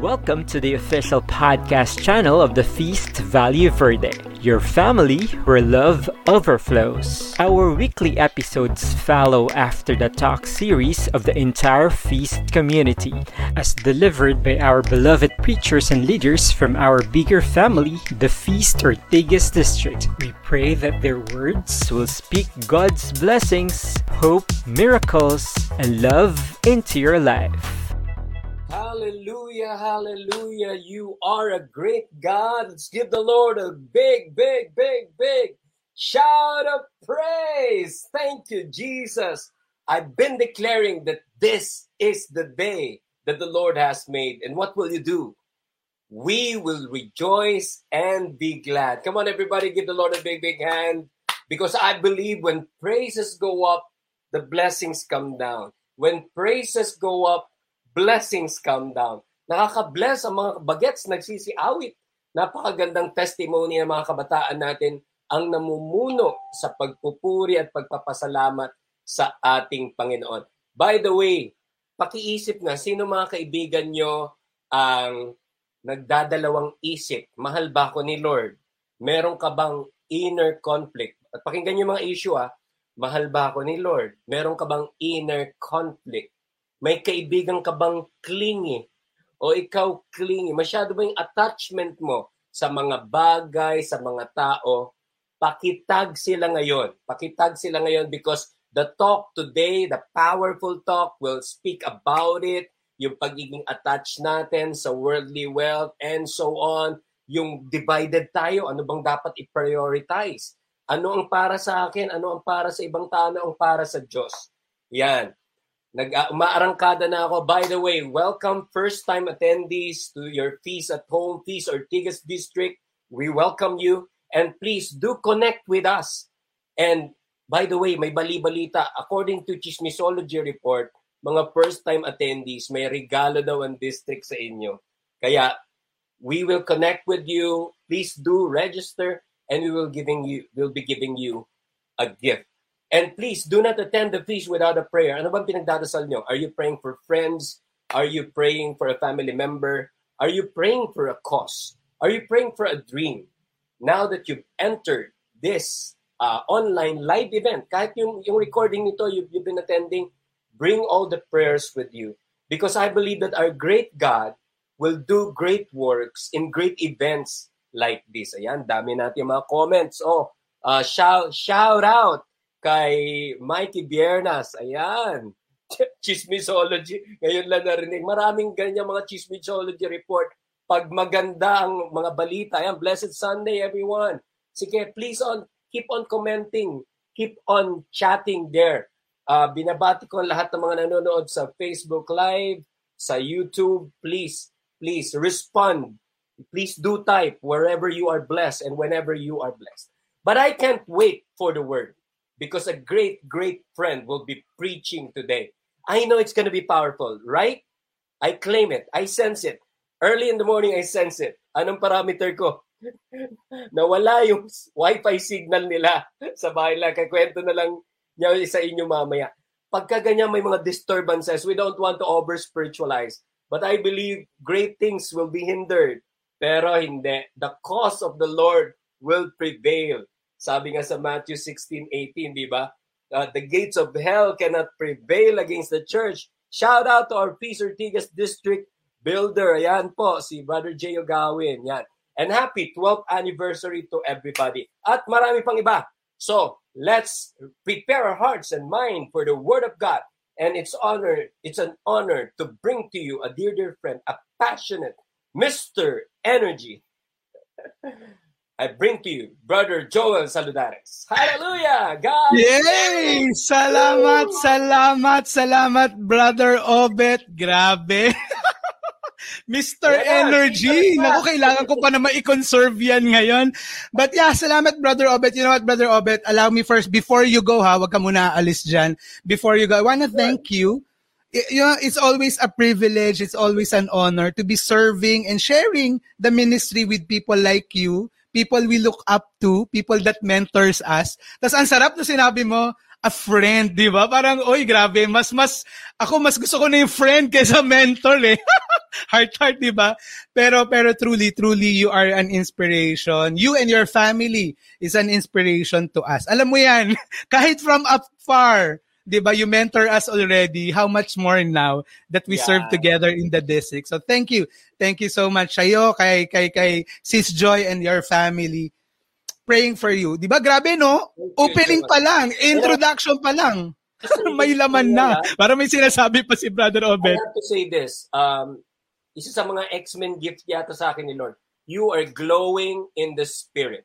Welcome to the official podcast channel of the Feast Value Verde, your family where love overflows. Our weekly episodes follow after the talk series of the entire Feast community, as delivered by our beloved preachers and leaders from our bigger family, the Feast Ortigas District. We pray that their words will speak God's blessings, hope, miracles, and love into your life. Hallelujah, hallelujah. You are a great God. Let's give the Lord a big, big, big, big shout of praise. Thank you, Jesus. I've been declaring that this is the day that the Lord has made. And what will you do? We will rejoice and be glad. Come on, everybody, give the Lord a big, big hand. Because I believe when praises go up, the blessings come down. When praises go up, blessings come down. Nakaka-bless ang mga bagets nagsisiawit. Napakagandang testimony ng mga kabataan natin ang namumuno sa pagpupuri at pagpapasalamat sa ating Panginoon. By the way, pakiisip nga, sino mga kaibigan nyo ang nagdadalawang isip? Mahal ba ako ni Lord? Meron ka bang inner conflict? At pakinggan nyo mga issue ah, mahal ba ako ni Lord? Meron ka bang inner conflict? May kaibigan ka bang clingy? O ikaw clingy? Masyado ba yung attachment mo sa mga bagay, sa mga tao? Pakitag sila ngayon. Pakitag sila ngayon because the talk today, the powerful talk will speak about it, yung pagiging attached natin sa worldly wealth and so on, yung divided tayo, ano bang dapat i-prioritize? Ano ang para sa akin? Ano ang para sa ibang tao? Ano ang para sa Diyos? Yan. Nag uh, umaarangkada na ako. By the way, welcome first time attendees to your Feast at Home, Feast Ortigas District. We welcome you and please do connect with us. And by the way, may bali-balita. According to Chismisology report, mga first time attendees, may regalo daw ang district sa inyo. Kaya we will connect with you. Please do register and we will giving you will be giving you a gift. And please do not attend the feast without a prayer. Ano bang pinagdadasal nyo? Are you praying for friends? Are you praying for a family member? Are you praying for a cause? Are you praying for a dream? Now that you've entered this uh, online live event, kahit yung, yung recording nito you've, you've been attending, bring all the prayers with you. Because I believe that our great God will do great works in great events like this. Ayan, dami natin mga comments. Oh, uh, shout, shout out kay Mikey Biernas. Ayan. Chismisology. Ngayon lang narinig. Maraming ganyan mga chismisology report. Pag maganda ang mga balita. Ayan, blessed Sunday everyone. Sige, please on keep on commenting. Keep on chatting there. Uh, binabati ko lahat ng mga nanonood sa Facebook Live, sa YouTube. Please, please respond. Please do type wherever you are blessed and whenever you are blessed. But I can't wait for the word because a great, great friend will be preaching today. I know it's going to be powerful, right? I claim it. I sense it. Early in the morning, I sense it. Anong parameter ko? Nawala yung wifi signal nila sa bahay lang. Kaya kwento na lang niya sa inyo mamaya. Pagka ganyan may mga disturbances, we don't want to over-spiritualize. But I believe great things will be hindered. Pero hindi. The cause of the Lord will prevail. Sabi nga sa Matthew 16:18, di ba? Uh, the gates of hell cannot prevail against the church. Shout out to our Peace Ortigas District Builder. Ayan po, si Brother Jay Ogawin. Yan. And happy 12th anniversary to everybody. At marami pang iba. So, let's prepare our hearts and mind for the Word of God. And it's honor, it's an honor to bring to you a dear, dear friend, a passionate Mr. Energy. I bring to you Brother Joel Saludares. Hallelujah! God! Yay! Salamat, salamat, salamat, Brother Obet. Grabe. Mr. Yeah, Energy. Naku, kailangan ko pa na ma-conserve yan ngayon. But yeah, salamat, Brother Obet. You know what, Brother Obet? Allow me first, before you go ha, wag ka muna aalis dyan. Before you go, I wanna thank you you know, it's always a privilege, it's always an honor to be serving and sharing the ministry with people like you people we look up to, people that mentors us. Tapos ang sarap na sinabi mo, a friend, di ba? Parang, oy, grabe, mas, mas, ako mas gusto ko na yung friend kaysa mentor eh. heart heart, di ba? Pero pero truly truly you are an inspiration. You and your family is an inspiration to us. Alam mo 'yan, kahit from afar, 'di ba? You mentor us already. How much more now that we yeah. serve together in the district. So thank you. Thank you so much sayo kay kay kay Sis Joy and your family praying for you. 'Di ba? Grabe no? Opening pa lang, introduction pa lang. may laman na. Para may sinasabi pa si Brother Obed. I have to say this. Um, isa sa mga X-Men gift yata sa akin ni Lord. You are glowing in the spirit.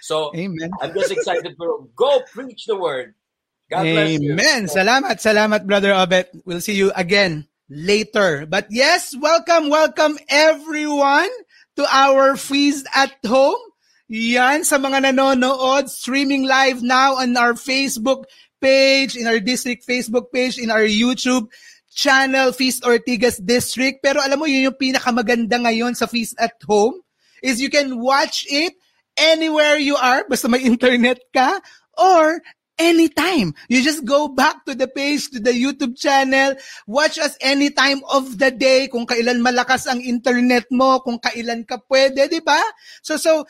So, Amen. I'm just excited to go preach the word. God. Amen. Salamat, salamat, Brother Obet. We'll see you again later. But yes, welcome, welcome everyone to our feast at home. Yan, sa mga nanonood, streaming live now on our Facebook page, in our district Facebook page, in our YouTube channel, Feast Ortigas District. Pero alam mo, yun yung pinakamaganda ngayon sa Feast at Home is you can watch it anywhere you are, basta may internet ka, or anytime. You just go back to the page, to the YouTube channel, watch us anytime of the day, kung kailan malakas ang internet mo, kung kailan ka pwede, di ba? So, so,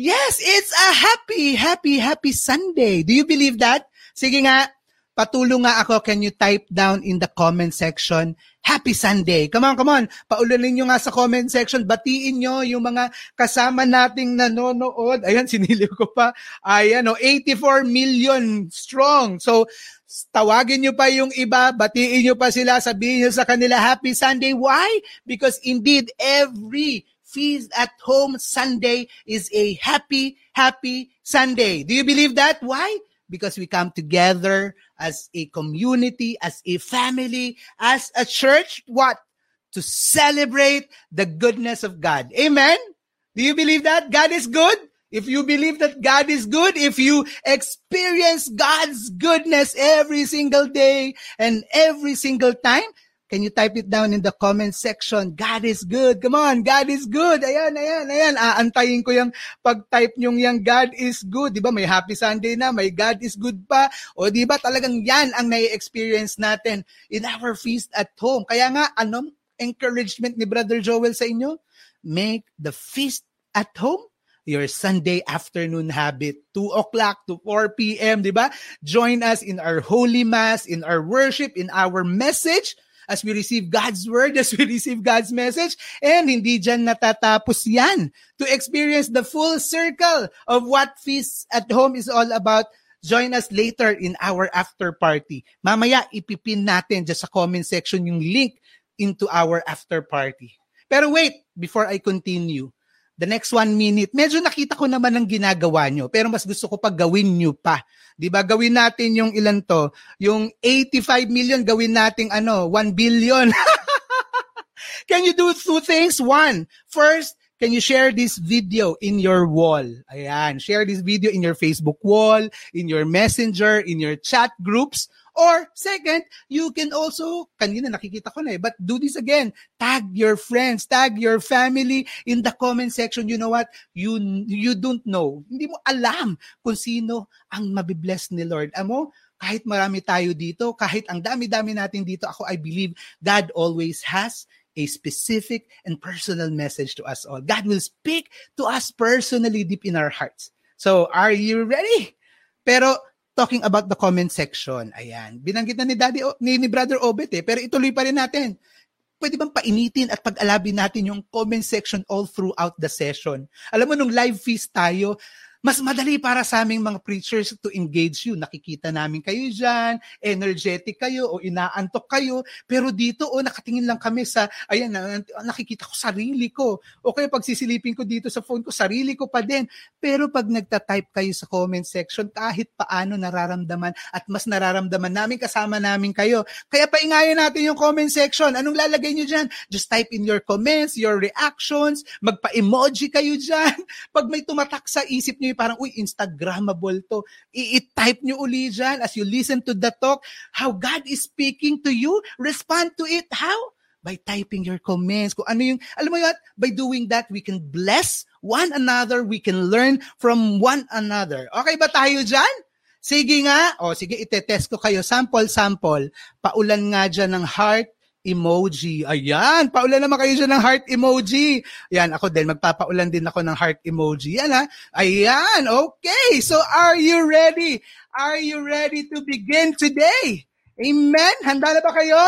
yes, it's a happy, happy, happy Sunday. Do you believe that? Sige nga, Patulong nga ako, can you type down in the comment section, Happy Sunday. Come on, come on. Paulanin nyo nga sa comment section. Batiin nyo yung mga kasama nating nanonood. Ayan, sinilip ko pa. Ayan, oh, 84 million strong. So, tawagin nyo pa yung iba, batiin nyo pa sila, sabihin nyo sa kanila, Happy Sunday. Why? Because indeed, every feast at home Sunday is a happy, happy Sunday. Do you believe that? Why? Because we come together as a community, as a family, as a church. What? To celebrate the goodness of God. Amen? Do you believe that? God is good? If you believe that God is good, if you experience God's goodness every single day and every single time, Can you type it down in the comment section? God is good. Come on, God is good. Ayan, ayan, ayan. Aantayin ko yung pag-type nyong yung God is good. Di ba? May happy Sunday na, may God is good pa. O di ba talagang yan ang nai-experience natin in our feast at home. Kaya nga, anong encouragement ni Brother Joel sa inyo? Make the feast at home your Sunday afternoon habit, 2 o'clock to 4 p.m., di ba? Join us in our Holy Mass, in our worship, in our message as we receive God's word, as we receive God's message. And hindi dyan natatapos yan. To experience the full circle of what Feast at Home is all about, join us later in our after party. Mamaya, ipipin natin dyan sa comment section yung link into our after party. Pero wait, before I continue, the next one minute, medyo nakita ko naman ang ginagawa nyo, pero mas gusto ko pa gawin nyo pa. Di ba? Gawin natin yung ilan to, yung 85 million, gawin natin ano, 1 billion. Can you do two things? One, first, can you share this video in your wall? Ayan, share this video in your Facebook wall, in your messenger, in your chat groups, Or second, you can also, kanina nakikita ko na eh, but do this again. Tag your friends, tag your family in the comment section. You know what? You, you don't know. Hindi mo alam kung sino ang mabibless ni Lord. Amo, kahit marami tayo dito, kahit ang dami-dami natin dito, ako I believe God always has a specific and personal message to us all. God will speak to us personally deep in our hearts. So, are you ready? Pero talking about the comment section. Ayan. Binanggit na ni Daddy ni, ni Brother Obet eh, pero ituloy pa rin natin. Pwede bang painitin at pag-alabin natin yung comment section all throughout the session? Alam mo, nung live feast tayo, mas madali para sa aming mga preachers to engage you. Nakikita namin kayo dyan, energetic kayo o inaantok kayo. Pero dito, o oh, nakatingin lang kami sa, ayan, nakikita ko sarili ko. O kaya pag sisilipin ko dito sa phone ko, sarili ko pa din. Pero pag nagta-type kayo sa comment section, kahit paano nararamdaman at mas nararamdaman namin kasama namin kayo. Kaya paingayan natin yung comment section. Anong lalagay nyo dyan? Just type in your comments, your reactions, magpa-emoji kayo dyan. Pag may tumatak sa isip nyo parang, uy, Instagrammable to. I-type nyo uli dyan as you listen to the talk, how God is speaking to you. Respond to it. How? By typing your comments. Kung ano yung, alam mo yun, by doing that, we can bless one another. We can learn from one another. Okay ba tayo dyan? Sige nga. O sige, itetest ko kayo. Sample, sample. Paulan nga dyan ng heart emoji. Ayan, paulan naman kayo dyan ng heart emoji. Ayan, ako din, magpapaulan din ako ng heart emoji. Yan ha. Ayan, okay. So are you ready? Are you ready to begin today? Amen? Handa na ba kayo?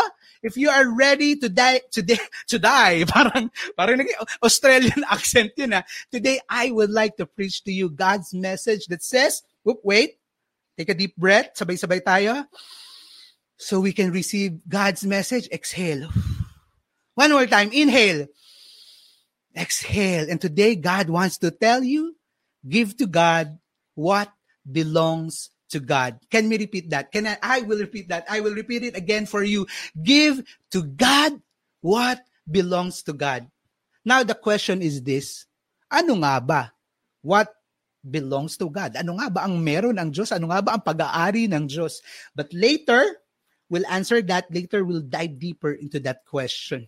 If you are ready to die, today, to die, parang, parang naging Australian accent yun ha. Today, I would like to preach to you God's message that says, whoop, wait, take a deep breath, sabay-sabay tayo so we can receive God's message. Exhale. One more time. Inhale. Exhale. And today, God wants to tell you give to God what belongs to God. Can we repeat that? Can I? I will repeat that. I will repeat it again for you. Give to God what belongs to God. Now, the question is this. Ano nga ba? What belongs to God? Ano nga ba ang meron ng Diyos? Ano nga ba ang pag-aari ng Diyos? But later, We'll answer that later. We'll dive deeper into that question.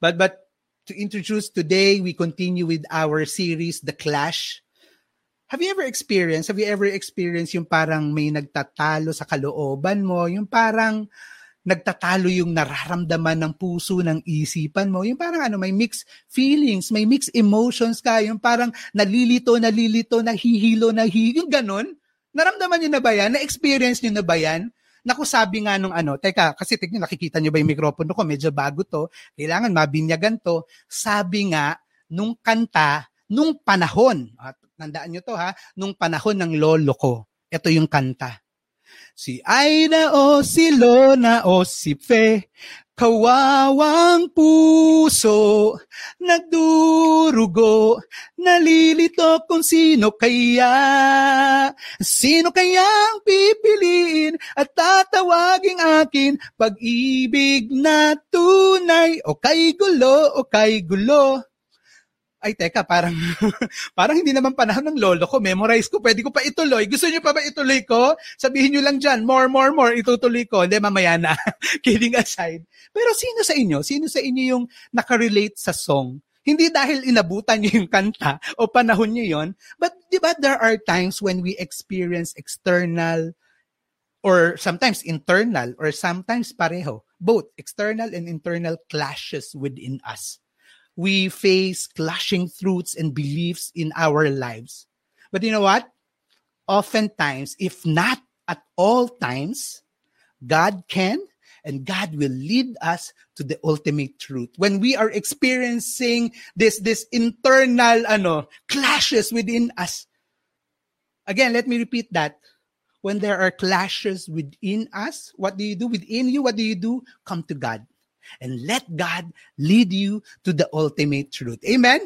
But but to introduce today, we continue with our series, The Clash. Have you ever experienced, have you ever experienced yung parang may nagtatalo sa kalooban mo? Yung parang nagtatalo yung nararamdaman ng puso, ng isipan mo. Yung parang ano, may mixed feelings, may mixed emotions ka. Yung parang nalilito, nalilito, nahihilo, nahihilo. Yung ganun. Naramdaman nyo na ba yan? Na-experience nyo na ba yan? Naku, sabi nga nung ano, teka, kasi tignan, nakikita nyo ba yung mikropono ko? Medyo bago to. Kailangan mabinyagan to. Sabi nga, nung kanta, nung panahon, at tandaan nyo to ha, nung panahon ng lolo ko, ito yung kanta. Si Aina o si Lona o si Fe, Kawawang puso, nagdurugo, nalilito kung sino kaya. Sino kayang pipiliin at tatawaging akin pag-ibig na tunay o kay gulo o kay gulo ay teka, parang parang hindi naman panahon ng lolo ko. Memorize ko, pwede ko pa ituloy. Gusto niyo pa ba ituloy ko? Sabihin niyo lang diyan, more, more, more, itutuloy ko. Hindi, mamaya na. Kidding aside. Pero sino sa inyo? Sino sa inyo yung nakarelate sa song? Hindi dahil inabutan niyo yung kanta o panahon niyo yon, but di ba there are times when we experience external or sometimes internal or sometimes pareho, both external and internal clashes within us we face clashing truths and beliefs in our lives. But you know what? Oftentimes, if not at all times, God can and God will lead us to the ultimate truth. When we are experiencing this, this internal ano, clashes within us. Again, let me repeat that. When there are clashes within us, what do you do? Within you, what do you do? Come to God and let God lead you to the ultimate truth. Amen?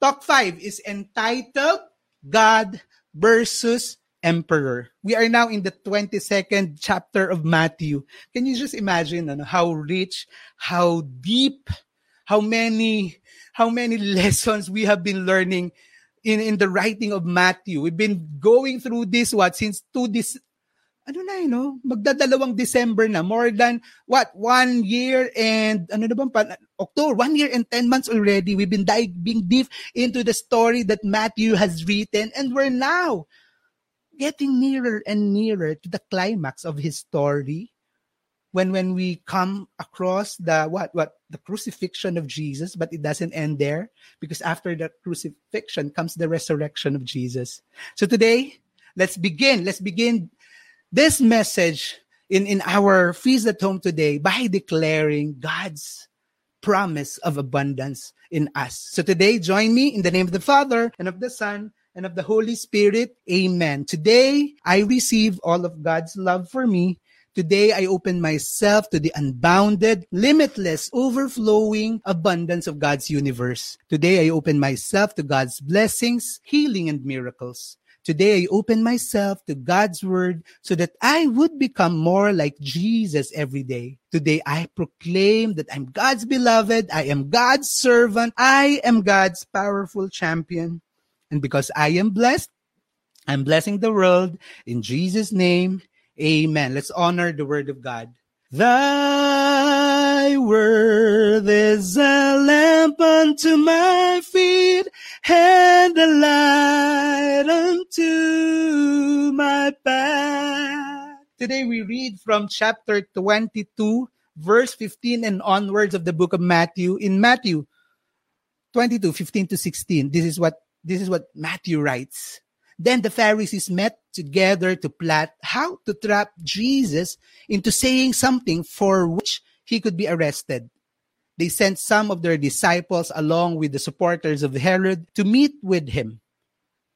Talk 5 is entitled God versus Emperor. We are now in the 22nd chapter of Matthew. Can you just imagine ano, how rich, how deep, how many how many lessons we have been learning in in the writing of Matthew. We've been going through this what since two this ano na yun, no? Magdadalawang December na. More than, what, one year and, ano na bang, October, one year and 10 months already. We've been diving deep into the story that Matthew has written. And we're now getting nearer and nearer to the climax of his story. When, when we come across the, what, what, the crucifixion of Jesus, but it doesn't end there because after the crucifixion comes the resurrection of Jesus. So today, let's begin. Let's begin this message in, in our feast at home today by declaring God's promise of abundance in us. So today, join me in the name of the Father and of the Son and of the Holy Spirit. Amen. Today, I receive all of God's love for me. Today, I open myself to the unbounded, limitless, overflowing abundance of God's universe. Today, I open myself to God's blessings, healing, and miracles. Today, I open myself to God's word so that I would become more like Jesus every day. Today, I proclaim that I'm God's beloved. I am God's servant. I am God's powerful champion. And because I am blessed, I'm blessing the world in Jesus' name. Amen. Let's honor the word of God. Thy word is a lamp unto my feet and a light unto my path. Today we read from chapter 22, verse 15 and onwards of the book of Matthew. In Matthew 22, 15 to 16, this is what this is what Matthew writes. Then the Pharisees met together to plot how to trap Jesus into saying something for which he could be arrested. They sent some of their disciples along with the supporters of Herod to meet with him.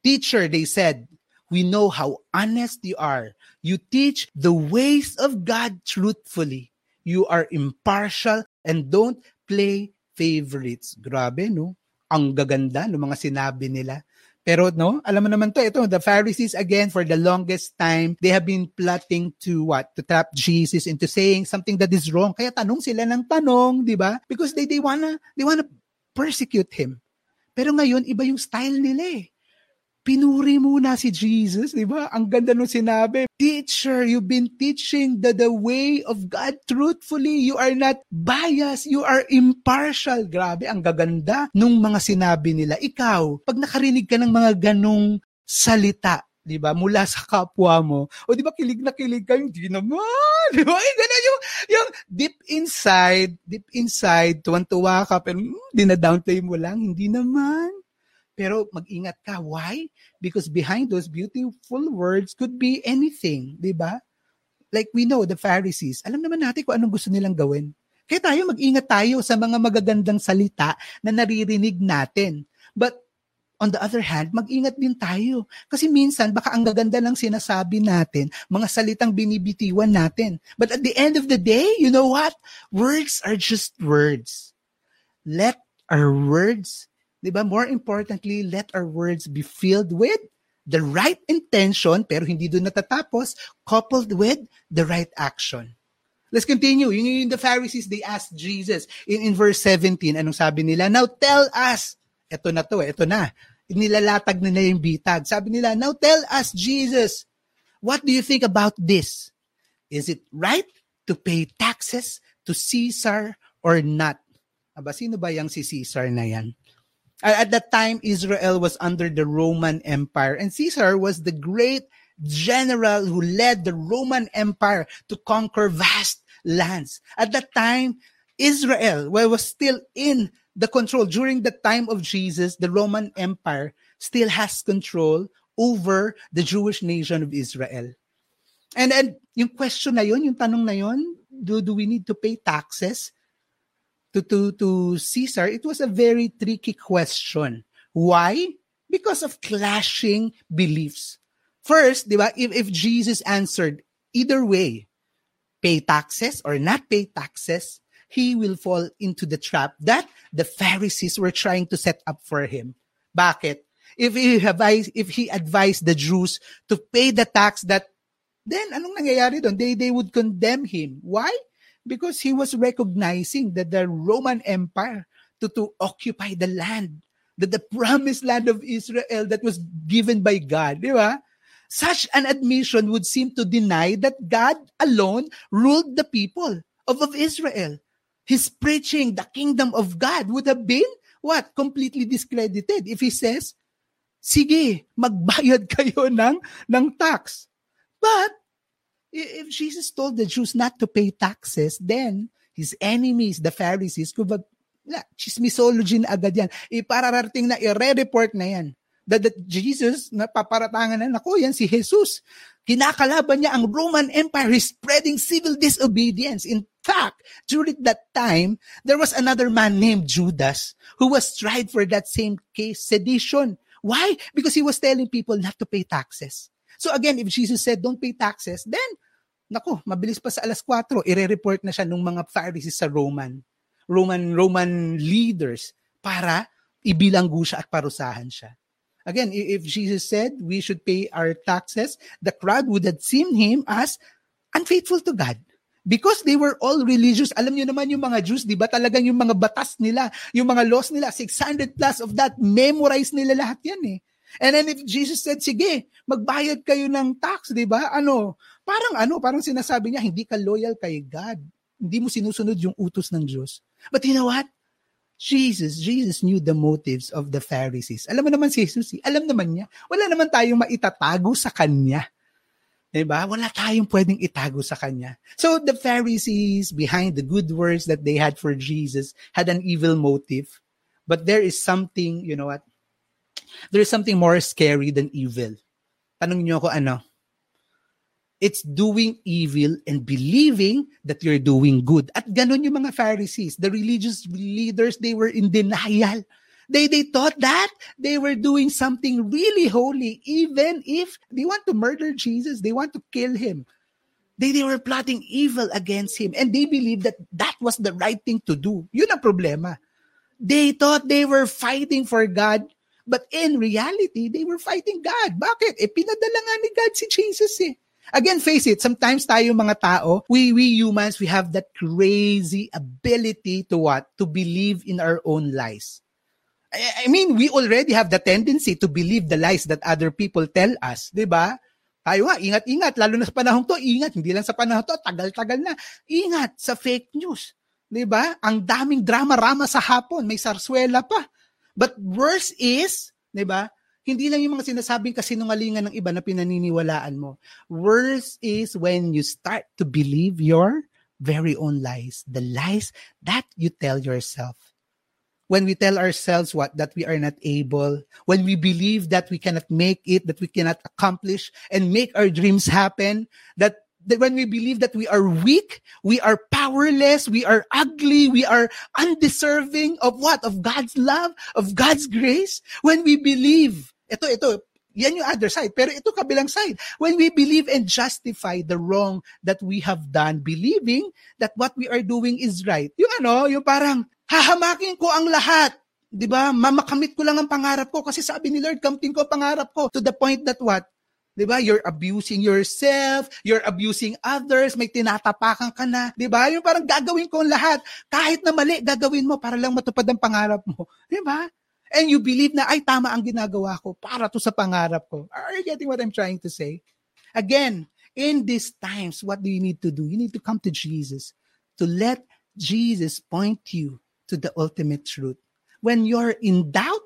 Teacher, they said, we know how honest you are. You teach the ways of God truthfully. You are impartial and don't play favorites. Grabe, no? Ang gaganda ng mga sinabi nila. Pero no, alam mo naman to, ito, the Pharisees again for the longest time, they have been plotting to what? To trap Jesus into saying something that is wrong. Kaya tanong sila ng tanong, 'di ba? Because they they wanna they wanna persecute him. Pero ngayon iba yung style nila eh pinuri muna si Jesus, di ba? Ang ganda nung sinabi, Teacher, you've been teaching the, the way of God truthfully. You are not biased. You are impartial. Grabe, ang gaganda nung mga sinabi nila. Ikaw, pag nakarinig ka ng mga ganong salita, di ba, mula sa kapwa mo, o di ba kilig na kilig ka, hindi naman, di ba, yung ganun yung, yung deep inside, deep inside, tuwan-tuwa ka, pero hmm, dinadownplay mo lang, hindi naman. Pero mag-ingat ka. Why? Because behind those beautiful words could be anything, di ba? Like we know, the Pharisees, alam naman natin kung anong gusto nilang gawin. Kaya tayo mag-ingat tayo sa mga magagandang salita na naririnig natin. But on the other hand, mag-ingat din tayo. Kasi minsan, baka ang gaganda ng sinasabi natin, mga salitang binibitiwan natin. But at the end of the day, you know what? Words are just words. Let our words 'di ba? More importantly, let our words be filled with the right intention pero hindi doon natatapos, coupled with the right action. Let's continue. Yung, yung the Pharisees, they asked Jesus in, in verse 17, anong sabi nila? Now tell us. Ito na to, ito na. Nilalatag na nila yung bitag. Sabi nila, now tell us, Jesus, what do you think about this? Is it right to pay taxes to Caesar or not? Aba, sino ba yung si Caesar na yan? Uh, at that time, Israel was under the Roman Empire, and Caesar was the great general who led the Roman Empire to conquer vast lands. At that time, Israel well, was still in the control. During the time of Jesus, the Roman Empire still has control over the Jewish nation of Israel. And then, yung question na yun, yung tanong na yun, do, do we need to pay taxes? To, to, to Caesar, it was a very tricky question. Why? Because of clashing beliefs. First, di if, if Jesus answered either way, pay taxes or not pay taxes, he will fall into the trap that the Pharisees were trying to set up for him. Bakit? If he advised, if he advised the Jews to pay the tax that then anong nangyayari doon? They they would condemn him. Why? Because he was recognizing that the Roman Empire to, to occupy the land, that the promised land of Israel that was given by God, di ba? Such an admission would seem to deny that God alone ruled the people of, of Israel. His preaching the kingdom of God would have been what? Completely discredited if he says, sige, magbayad kayo ng, ng tax. But if Jesus told the Jews not to pay taxes, then his enemies, the Pharisees, could have, na, chismisology agad yan. Ipararating na, i-re-report na yan. That, that Jesus, na paparatangan na, nako, yan si Jesus. Kinakalaban niya ang Roman Empire. He's spreading civil disobedience. In fact, during that time, there was another man named Judas who was tried for that same case, sedition. Why? Because he was telling people not to pay taxes. So again, if Jesus said, don't pay taxes, then Nako, mabilis pa sa alas 4, ire-report na siya ng mga Pharisees sa Roman, Roman Roman leaders para ibilanggo siya at parusahan siya. Again, if Jesus said we should pay our taxes, the crowd would have seen him as unfaithful to God. Because they were all religious. Alam niyo naman yung mga Jews, di ba talagang yung mga batas nila, yung mga laws nila, 600 plus of that, memorize nila lahat yan eh. And then if Jesus said, sige, magbayad kayo ng tax, di ba? Ano, Parang ano, parang sinasabi niya, hindi ka loyal kay God. Hindi mo sinusunod yung utos ng Diyos. But you know what? Jesus, Jesus knew the motives of the Pharisees. Alam mo naman si Jesus, eh, alam naman niya. Wala naman tayong maitatago sa kanya. Diba? Wala tayong pwedeng itago sa kanya. So the Pharisees, behind the good words that they had for Jesus, had an evil motive. But there is something, you know what? There is something more scary than evil. Tanong niyo ako ano? It's doing evil and believing that you're doing good. At ganun yung mga Pharisees, the religious leaders, they were in denial. They, they thought that they were doing something really holy, even if they want to murder Jesus, they want to kill him. They, they were plotting evil against him and they believed that that was the right thing to do. Yun ang problema. They thought they were fighting for God, but in reality, they were fighting God. Bakit? Eh, pinadala nga ni God si Jesus eh. Again, face it, sometimes tayo mga tao, we, we humans, we have that crazy ability to what? To believe in our own lies. I mean, we already have the tendency to believe the lies that other people tell us, 'di ba? Tayo nga, ingat-ingat, lalo na sa panahon to, ingat, hindi lang sa panahon to, tagal-tagal na. Ingat sa fake news. 'Di ba? Ang daming drama-rama sa hapon, may sarswela pa. But worse is, 'di ba? Hindi lang yung mga sinasabing kasinungalingan ng iba na pinaniniwalaan mo. Worse is when you start to believe your very own lies, the lies that you tell yourself when we tell ourselves what that we are not able when we believe that we cannot make it that we cannot accomplish and make our dreams happen that, that when we believe that we are weak we are powerless we are ugly we are undeserving of what of god's love of god's grace when we believe ito ito yan yung other side. Pero ito kabilang side. When we believe and justify the wrong that we have done, believing that what we are doing is right. Yung ano, yung parang, hahamakin ko ang lahat. 'Di ba? Mamakamit ko lang ang pangarap ko kasi sabi ni Lord, kamtin ko ang pangarap ko to the point that what? 'Di ba? You're abusing yourself, you're abusing others, may tinatapakan ka na, 'di ba? Yung parang gagawin ko ang lahat, kahit na mali, gagawin mo para lang matupad ang pangarap mo, 'di ba? And you believe na ay tama ang ginagawa ko para to sa pangarap ko. Are you getting what I'm trying to say? Again, in these times, what do you need to do? You need to come to Jesus to let Jesus point you to the ultimate truth. When you're in doubt,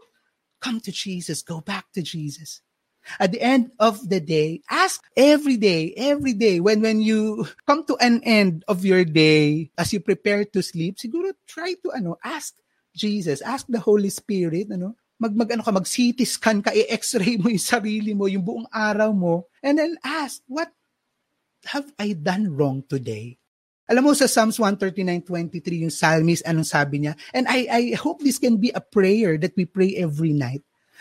come to Jesus, go back to Jesus. At the end of the day, ask every day, every day, when, when you come to an end of your day, as you prepare to sleep, siguro try to ano, ask Jesus, ask the Holy Spirit, ano, mag, mag ano ka, mag CT scan ka, i-x-ray mo yung sarili mo, yung buong araw mo, and then ask, what have I done wrong today? Alam mo sa Psalms 139:23 yung psalmist anong sabi niya? And I I hope this can be a prayer that we pray every night.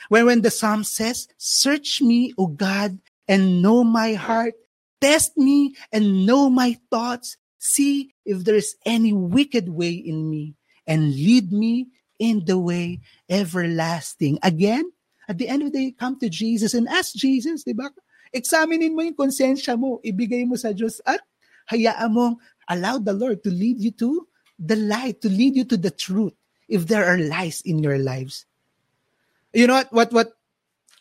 When when the psalm says, "Search me, O God, and know my heart. Test me and know my thoughts. See if there is any wicked way in me and lead me in the way everlasting." Again, at the end of the day, come to Jesus and ask Jesus, di ba? Examinin mo yung konsensya mo, ibigay mo sa Diyos at hayaan mong allow the Lord to lead you to the light, to lead you to the truth. If there are lies in your lives, you know what? What what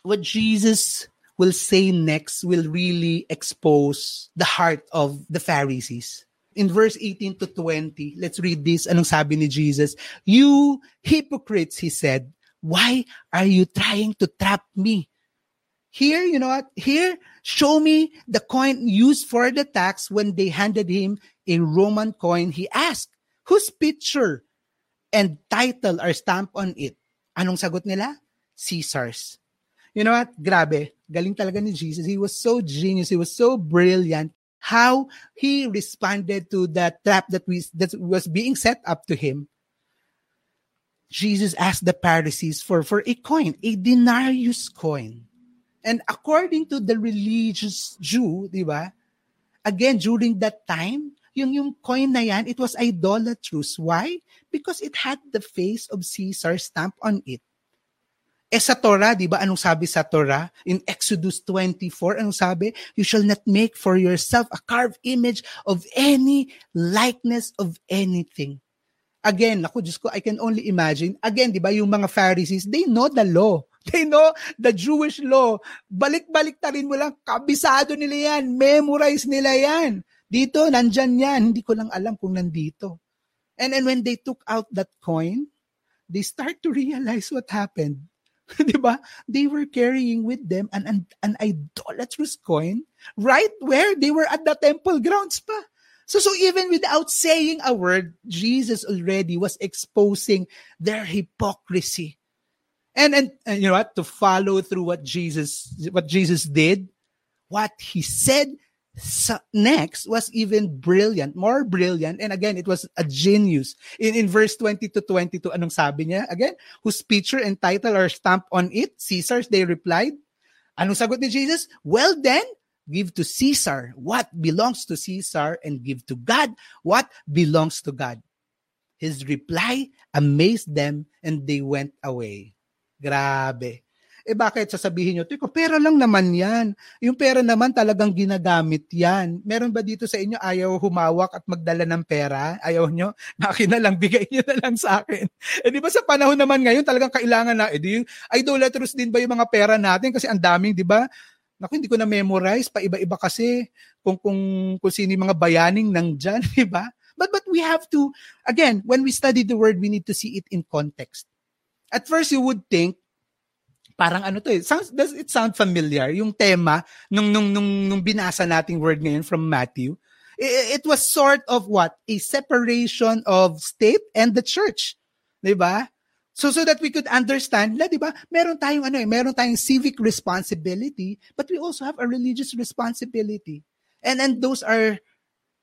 what Jesus will say next will really expose the heart of the Pharisees. In verse 18 to 20, let's read this. Anong sabi ni Jesus? You hypocrites, he said, why are you trying to trap me? Here, you know what? Here, show me the coin used for the tax when they handed him a Roman coin, he asked, whose picture and title are stamped on it? Anong sagot nila? Caesar's. You know what? Grabe. Galing talaga ni Jesus. He was so genius. He was so brilliant how he responded to that trap that, we, that was being set up to him. Jesus asked the Pharisees for, for a coin, a denarius coin. And according to the religious Jew, di ba? Again, during that time, yung yung coin na yan, it was idolatrous. Why? Because it had the face of Caesar stamp on it. Eh sa Torah, di ba, anong sabi sa Torah? In Exodus 24, anong sabi? You shall not make for yourself a carved image of any likeness of anything. Again, ako, Diyos ko, I can only imagine. Again, di ba, yung mga Pharisees, they know the law. They know the Jewish law. Balik-balik ta rin mo lang, kabisado nila yan, memorize nila yan. Dito, nandyan yan. Hindi ko lang alam kung nandito. And, and when they took out that coin, they start to realize what happened. 'Di ba? They were carrying with them an, an an idolatrous coin right where they were at the temple grounds pa. So so even without saying a word, Jesus already was exposing their hypocrisy. And, and and you know what? To follow through what Jesus what Jesus did, what he said so next was even brilliant, more brilliant. And again, it was a genius. In, in verse 20 to 22, anong sabi niya? Again, whose picture and title are stamped on it? Caesar's, they replied. Anong sagot ni Jesus? Well then, give to Caesar what belongs to Caesar and give to God what belongs to God. His reply amazed them and they went away. Grabe. Eh bakit sasabihin nyo, Tiko, pera lang naman yan. Yung pera naman talagang ginagamit yan. Meron ba dito sa inyo ayaw humawak at magdala ng pera? Ayaw nyo? Akin na lang, bigay nyo na lang sa akin. Eh di ba sa panahon naman ngayon talagang kailangan na, eh di idolatrous din ba yung mga pera natin? Kasi ang daming, di ba? Naku, hindi ko na memorize, pa iba-iba kasi kung, kung, kung sino yung mga bayaning nandyan, di ba? But, but we have to, again, when we study the word, we need to see it in context. At first, you would think, parang ano to eh. Sounds, does it sound familiar? Yung tema nung, nung, nung, nung binasa nating word ngayon from Matthew. It, it was sort of what? A separation of state and the church. Diba? So, so that we could understand, la, di ba, meron tayong ano eh, meron tayong civic responsibility, but we also have a religious responsibility. And and those are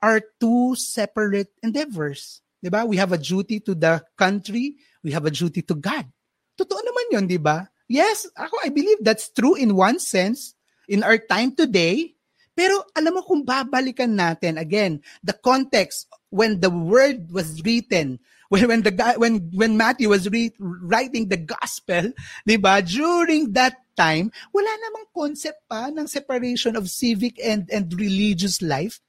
are two separate endeavors. Di ba? We have a duty to the country, we have a duty to God. Totoo naman 'yon, di ba? Yes, ako I believe that's true in one sense in our time today. Pero alam mo kung babalikan natin again, the context when the word was written, when when the when when Matthew was re- writing the gospel, 'di ba? During that time, wala namang concept pa ng separation of civic and and religious life.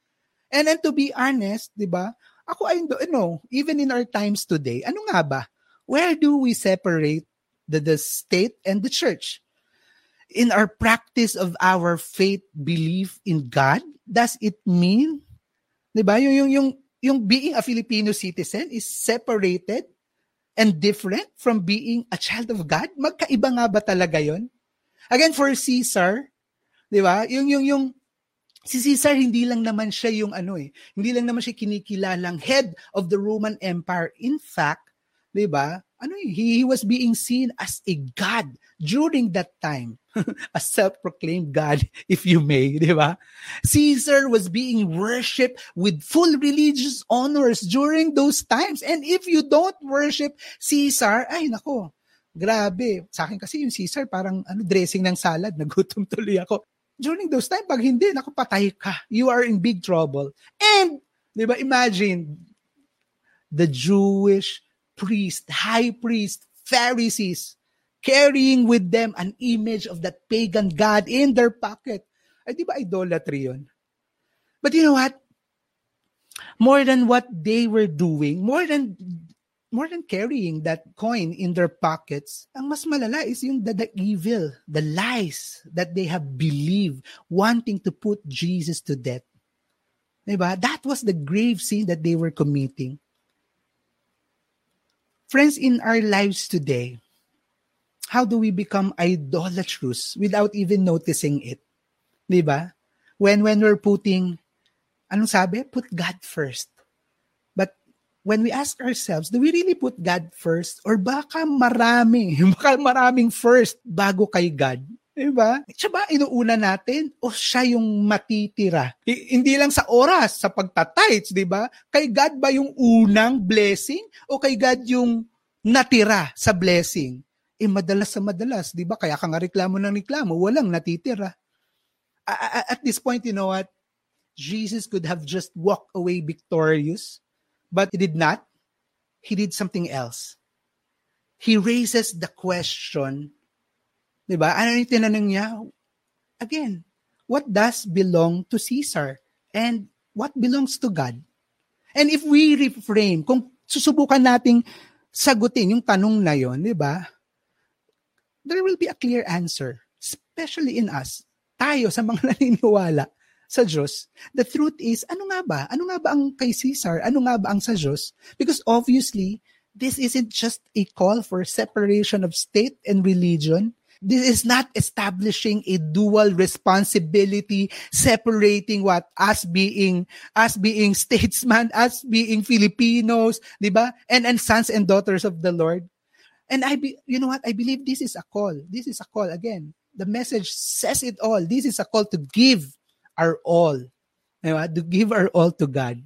And and to be honest, 'di ba? Ako I know, even in our times today, ano nga ba? Where do we separate the, the state and the church. In our practice of our faith belief in God, does it mean, di ba, yung, yung, yung, yung being a Filipino citizen is separated and different from being a child of God? Magkaiba nga ba talaga yon? Again, for Caesar, di ba, yung, yung, yung, si Caesar hindi lang naman siya yung ano eh, hindi lang naman siya kinikilalang head of the Roman Empire. In fact, 'di ba? Ano he, he was being seen as a god during that time. a self-proclaimed god, if you may, 'di ba? Caesar was being worshipped with full religious honors during those times. And if you don't worship Caesar, ay nako, grabe. Sa akin kasi yung Caesar parang ano dressing ng salad, nagutom tuloy ako. During those time, pag hindi, naku, patay ka. You are in big trouble. And, di ba, imagine, the Jewish priest, high priest, Pharisees, carrying with them an image of that pagan god in their pocket. Ay, di ba idolatry yun? But you know what? More than what they were doing, more than more than carrying that coin in their pockets, ang mas malala is yung the, the evil, the lies that they have believed, wanting to put Jesus to death. Diba? That was the grave sin that they were committing. Friends, in our lives today, how do we become idolatrous without even noticing it? Di ba? When, when we're putting, anong sabi? Put God first. But when we ask ourselves, do we really put God first? Or baka marami, baka maraming first bago kay God? Diba? Siya ba inuuna natin o siya yung matitira? I- hindi lang sa oras, sa pagtatights, di ba? Kay God ba yung unang blessing o kay God yung natira sa blessing? Eh madalas sa madalas, di ba? Kaya ka nga reklamo ng reklamo, walang natitira. A- at this point, you know what? Jesus could have just walked away victorious, but he did not. He did something else. He raises the question, di ba? Ano yung tinanong niya? Again, what does belong to Caesar? And what belongs to God? And if we reframe, kung susubukan nating sagutin yung tanong na yon, di ba? There will be a clear answer, especially in us, tayo sa mga naniniwala sa Diyos. The truth is, ano nga ba? Ano nga ba ang kay Caesar? Ano nga ba ang sa Diyos? Because obviously, this isn't just a call for separation of state and religion. This is not establishing a dual responsibility, separating what us being us being statesmen, us being Filipinos, di ba? And and sons and daughters of the Lord. And I be, you know what? I believe this is a call. This is a call again. The message says it all. This is a call to give our all. Diba? To give our all to God.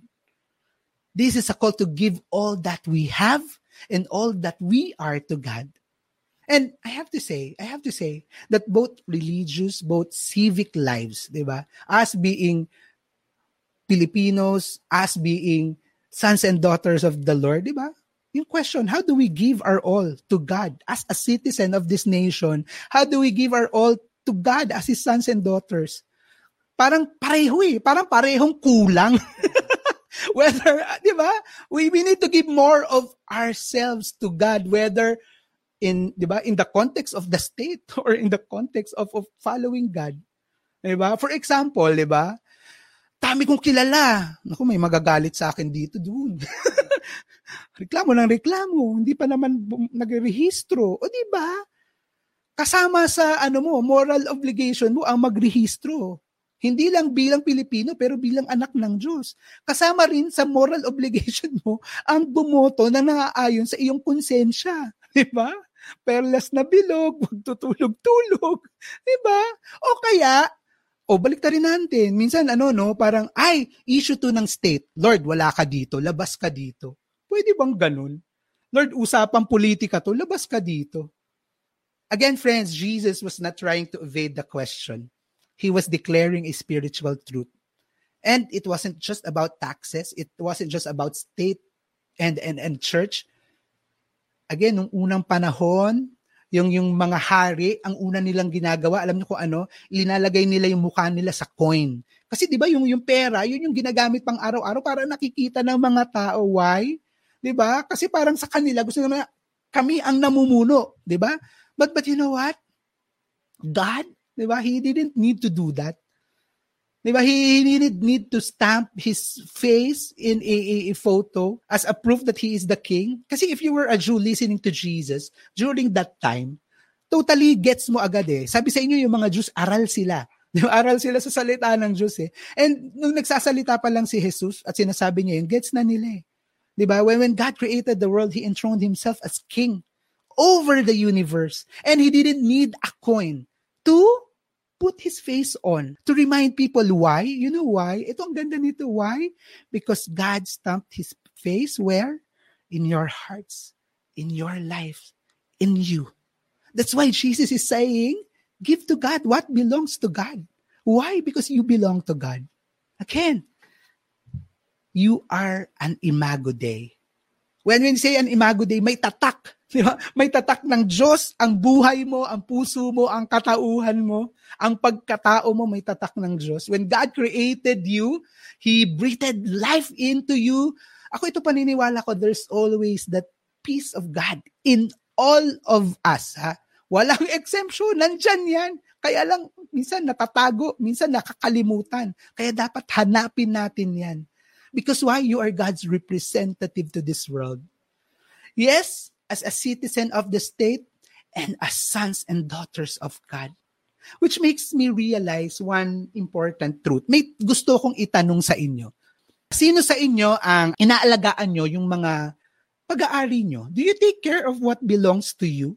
This is a call to give all that we have and all that we are to God. And I have to say, I have to say that both religious, both civic lives, di ba? As being Filipinos, as being sons and daughters of the Lord, di ba? Yung question, how do we give our all to God as a citizen of this nation? How do we give our all to God as His sons and daughters? Parang pareho eh. Parang parehong kulang. whether, di ba? We, we need to give more of ourselves to God, whether in, di ba, in the context of the state or in the context of, of following God. Di ba? For example, di ba, dami kong kilala. Naku, may magagalit sa akin dito, doon. reklamo ng reklamo, hindi pa naman nagrehistro. O di ba? Kasama sa ano mo, moral obligation mo ang magrehistro. Hindi lang bilang Pilipino, pero bilang anak ng Diyos. Kasama rin sa moral obligation mo ang bumoto na naaayon sa iyong konsensya. Di ba? Perlas na bilog, wag tutulog-tulog. Diba? O kaya, o balik rin natin. Minsan ano no, parang ay issue to ng state. Lord, wala ka dito, labas ka dito. Pwede bang ganun? Lord, usapang politika to, labas ka dito. Again, friends, Jesus was not trying to evade the question. He was declaring a spiritual truth. And it wasn't just about taxes, it wasn't just about state and and and church, again, nung unang panahon, yung yung mga hari, ang una nilang ginagawa, alam niyo kung ano, linalagay nila yung mukha nila sa coin. Kasi 'di ba yung yung pera, yun yung ginagamit pang araw-araw para nakikita ng mga tao why? 'Di ba? Kasi parang sa kanila gusto nila kami ang namumuno, 'di ba? But but you know what? God, 'di ba? He didn't need to do that. Diba? He needed need to stamp his face in a, a, a, photo as a proof that he is the king. Kasi if you were a Jew listening to Jesus during that time, totally gets mo agad eh. Sabi sa inyo yung mga Jews, aral sila. Aral sila sa salita ng Diyos eh. And nung nagsasalita pa lang si Jesus at sinasabi niya yun, gets na nila eh. Diba? When, when God created the world, He enthroned Himself as King over the universe. And He didn't need a coin to put his face on to remind people why. You know why? Ito ang ganda nito. Why? Because God stamped his face where? In your hearts, in your life, in you. That's why Jesus is saying, give to God what belongs to God. Why? Because you belong to God. Again, you are an imago day. When we say an imago day, may tatak Di ba? May tatak ng Diyos, ang buhay mo, ang puso mo, ang katauhan mo, ang pagkatao mo, may tatak ng Diyos. When God created you, He breathed life into you. Ako ito paniniwala ko, there's always that peace of God in all of us. Ha? Walang exemption, nandyan yan. Kaya lang, minsan natatago, minsan nakakalimutan. Kaya dapat hanapin natin yan. Because why? You are God's representative to this world. Yes, as a citizen of the state and as sons and daughters of God. Which makes me realize one important truth. May gusto kong itanong sa inyo. Sino sa inyo ang inaalagaan nyo yung mga pag-aari nyo? Do you take care of what belongs to you?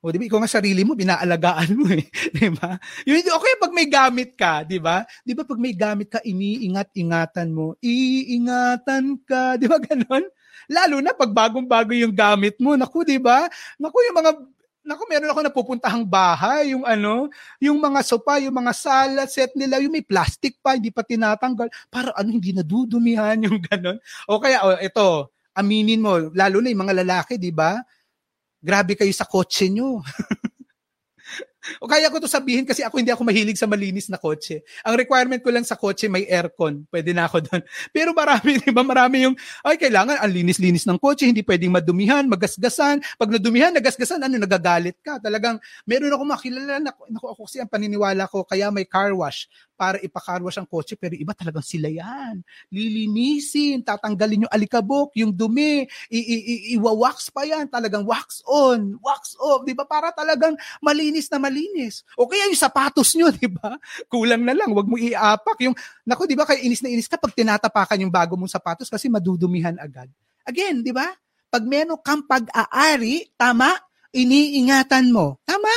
O, di ba? Ikaw nga sarili mo, binaalagaan mo eh. di ba? Yun, okay, pag may gamit ka, di ba? Di ba pag may gamit ka, iniingat-ingatan mo. Iingatan ka. Di ba ganon? Lalo na pag bagong-bago yung gamit mo. Naku, di ba? Naku, yung mga Naku, meron ako napupuntahang bahay, yung ano, yung mga sopa, yung mga salad set nila, yung may plastic pa, hindi pa tinatanggal, para ano, hindi nadudumihan yung ganon. O kaya, o, ito, aminin mo, lalo na yung mga lalaki, di ba? Grabe kayo sa kotse nyo. O kaya ko to sabihin kasi ako hindi ako mahilig sa malinis na kotse. Ang requirement ko lang sa kotse may aircon. Pwede na ako doon. Pero marami, di ba? Marami yung, ay, kailangan ang linis-linis ng kotse. Hindi pwedeng madumihan, magasgasan. Pag nadumihan, nagasgasan, ano, nagagalit ka. Talagang, meron ako makilala na, naku, ako kasi ang paniniwala ko, kaya may car wash para ipakarwash ang kotse, pero iba talagang sila yan. Lilinisin, tatanggalin yung alikabok, yung dumi, i-wax pa yan, talagang wax on, wax off, di ba? Para talagang malinis na malinis. O kaya yung sapatos nyo, di ba? Kulang na lang, wag mo iapak. Yung, naku, di ba, kaya inis na inis ka pag tinatapakan yung bago mong sapatos kasi madudumihan agad. Again, di ba? Pag meron kang pag-aari, tama, iniingatan mo. Tama?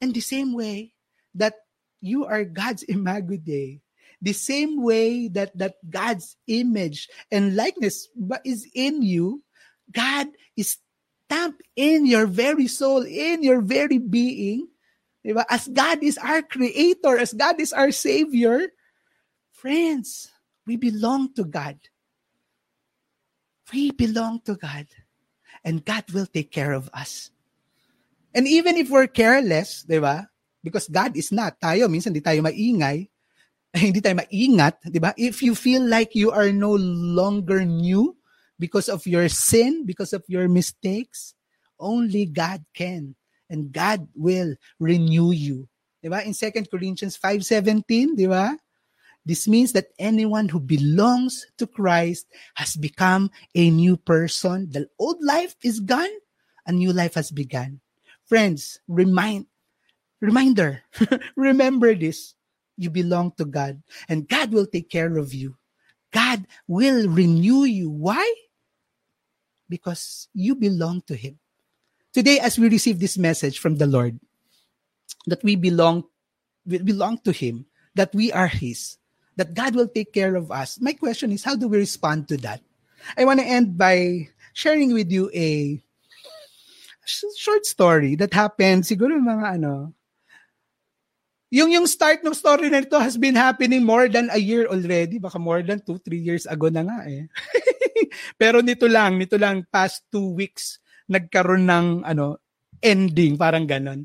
And the same way that you are God's imago Dei. The same way that, that God's image and likeness is in you, God is stamped in your very soul, in your very being. Diba? As God is our creator, as God is our savior, friends, we belong to God. We belong to God. And God will take care of us. And even if we're careless, di ba? Because God is not. Tayo, minsan di tayo maingay. hindi tayo maingat, di ba? If you feel like you are no longer new because of your sin, because of your mistakes, only God can. And God will renew you. Di ba? In 2 Corinthians 5.17, di ba? This means that anyone who belongs to Christ has become a new person. The old life is gone, a new life has begun. Friends, remind Reminder, remember this. You belong to God and God will take care of you. God will renew you. Why? Because you belong to Him. Today, as we receive this message from the Lord, that we belong, we belong to Him, that we are His, that God will take care of us. My question is, how do we respond to that? I want to end by sharing with you a short story that happened siguro mga ano yung yung start ng story na ito has been happening more than a year already. Baka more than two, three years ago na nga eh. Pero nito lang, nito lang past two weeks nagkaroon ng ano ending, parang ganon.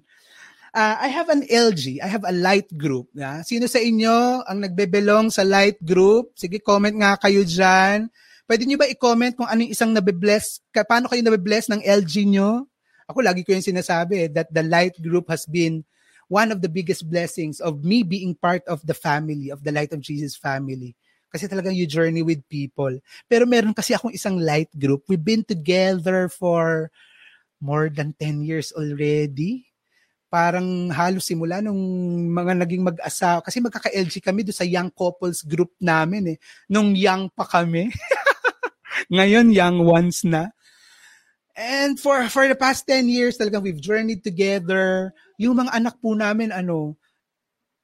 Uh, I have an LG. I have a light group. Yeah? Sino sa inyo ang nagbebelong sa light group? Sige, comment nga kayo dyan. Pwede nyo ba i-comment kung ano yung isang nabibless, paano kayo nabibless ng LG nyo? Ako lagi ko yung sinasabi that the light group has been one of the biggest blessings of me being part of the family, of the Light of Jesus family. Kasi talagang you journey with people. Pero meron kasi akong isang light group. We've been together for more than 10 years already. Parang halos simula nung mga naging mag-asawa. Kasi magkaka-LG kami do sa young couples group namin eh. Nung young pa kami. Ngayon, young ones na. And for for the past 10 years talagang we've journeyed together. Yung mga anak po namin ano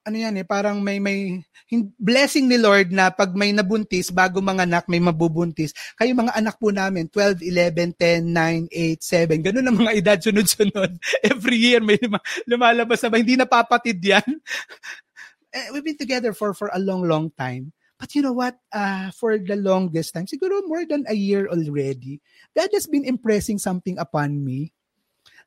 ano yan eh parang may may blessing ni Lord na pag may nabuntis bago mga anak may mabubuntis. Kayo mga anak po namin 12, 11, 10, 9, 8, 7. Ganun ang mga edad sunod-sunod. Every year may lumalabas na ba hindi napapatid yan. Eh, we've been together for for a long long time. But you know what? Uh, for the longest time, siguro more than a year already, God has been impressing something upon me.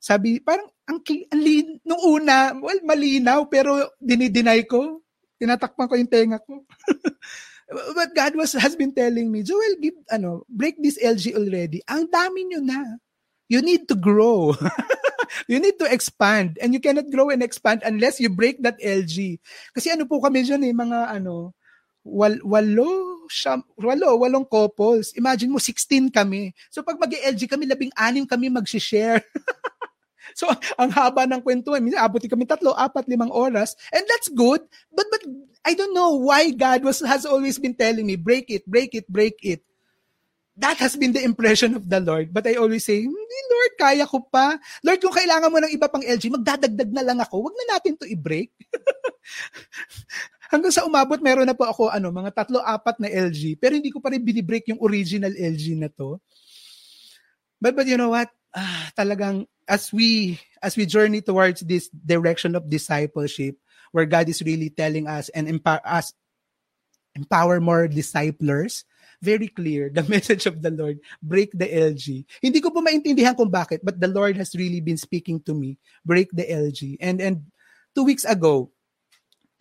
Sabi, parang, ang, ang nung una, well, malinaw, pero dinideny ko. Tinatakpan ko yung tenga ko. But God was has been telling me, Joel, give, ano, break this LG already. Ang dami nyo na. You need to grow. you need to expand. And you cannot grow and expand unless you break that LG. Kasi ano po kami dyan eh, mga ano, wal, walo, siyam, walo, walong couples. Imagine mo, 16 kami. So pag mag-LG kami, labing-anim kami mag-share. so ang haba ng kwentuhan, minsan abuti kami tatlo, apat, limang oras. And that's good. But but I don't know why God was has always been telling me, break it, break it, break it. That has been the impression of the Lord. But I always say, hindi Lord, kaya ko pa. Lord, kung kailangan mo ng iba pang LG, magdadagdag na lang ako. Huwag na natin to i-break. Hanggang sa umabot, meron na po ako ano, mga tatlo, apat na LG. Pero hindi ko pa rin binibreak yung original LG na to. But, but you know what? Ah, talagang as we as we journey towards this direction of discipleship where God is really telling us and empower us empower more disciplers very clear the message of the Lord break the LG hindi ko po maintindihan kung bakit but the Lord has really been speaking to me break the LG and and two weeks ago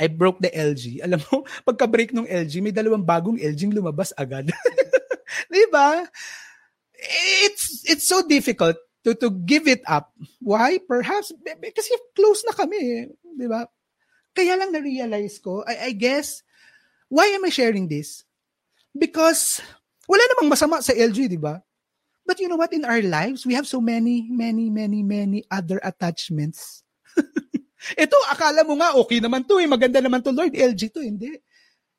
I broke the LG. Alam mo, pagka-break ng LG, may dalawang bagong LG lumabas agad. 'Di ba? It's it's so difficult to to give it up. Why? Perhaps kasi close na kami, 'di ba? Kaya lang na-realize ko, I, I guess, why am I sharing this? Because wala namang masama sa LG, di ba? But you know what? In our lives, we have so many, many, many, many other attachments. Ito, akala mo nga, okay naman to eh. Maganda naman to, Lord. LG to, hindi.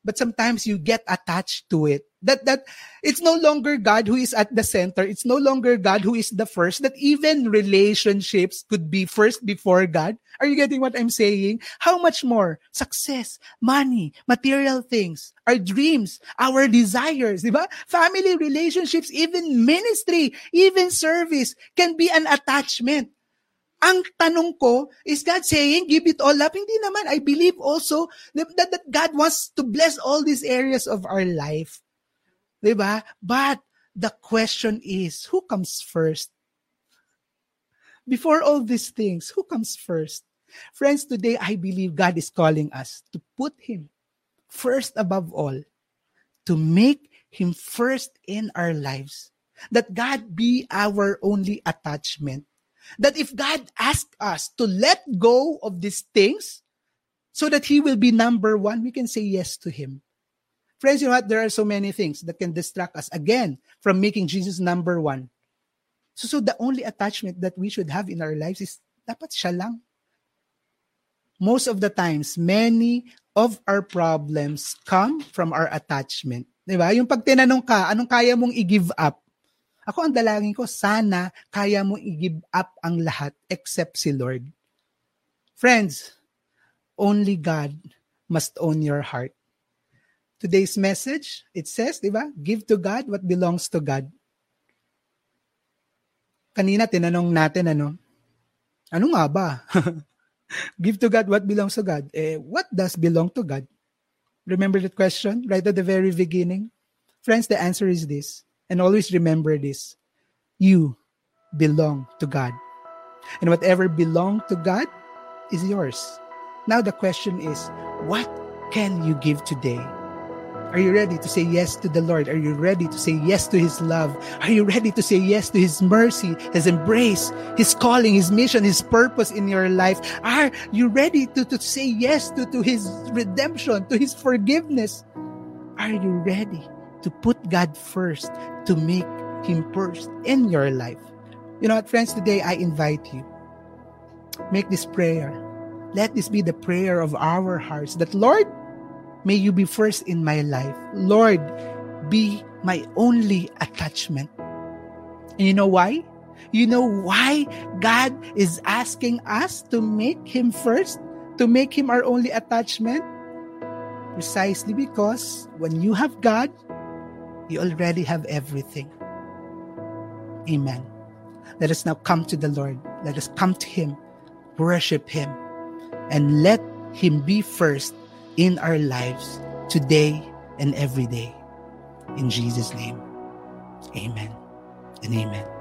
But sometimes you get attached to it. That that it's no longer God who is at the center. It's no longer God who is the first. That even relationships could be first before God. Are you getting what I'm saying? How much more success, money, material things, our dreams, our desires, di ba? Family relationships, even ministry, even service can be an attachment. Ang tanong ko, is God saying, give it all up? Hindi naman. I believe also that, that, God wants to bless all these areas of our life. Diba? But the question is, who comes first? Before all these things, who comes first? Friends, today I believe God is calling us to put Him first above all, to make Him first in our lives. That God be our only attachment that if God asks us to let go of these things so that He will be number one, we can say yes to Him. Friends, you know what? There are so many things that can distract us again from making Jesus number one. So, so the only attachment that we should have in our lives is dapat siya lang. Most of the times, many of our problems come from our attachment. Di ba? Yung pag tinanong ka, anong kaya mong i-give up? Ako ang dalangin ko, sana kaya mo i-give up ang lahat except si Lord. Friends, only God must own your heart. Today's message, it says, di ba? Give to God what belongs to God. Kanina tinanong natin ano, ano nga ba? Give to God what belongs to God. Eh, what does belong to God? Remember that question right at the very beginning? Friends, the answer is this. And always remember this you belong to God. And whatever belong to God is yours. Now the question is, what can you give today? Are you ready to say yes to the Lord? Are you ready to say yes to His love? Are you ready to say yes to His mercy, His embrace, His calling, His mission, His purpose in your life? Are you ready to, to say yes to, to His redemption, to His forgiveness? Are you ready to put God first, to make Him first in your life. You know what, friends, today I invite you. Make this prayer. Let this be the prayer of our hearts that, Lord, may you be first in my life. Lord, be my only attachment. And you know why? You know why God is asking us to make Him first, to make Him our only attachment? Precisely because when you have God, you already have everything. Amen. Let us now come to the Lord. Let us come to Him, worship Him, and let Him be first in our lives today and every day. In Jesus' name, amen and amen.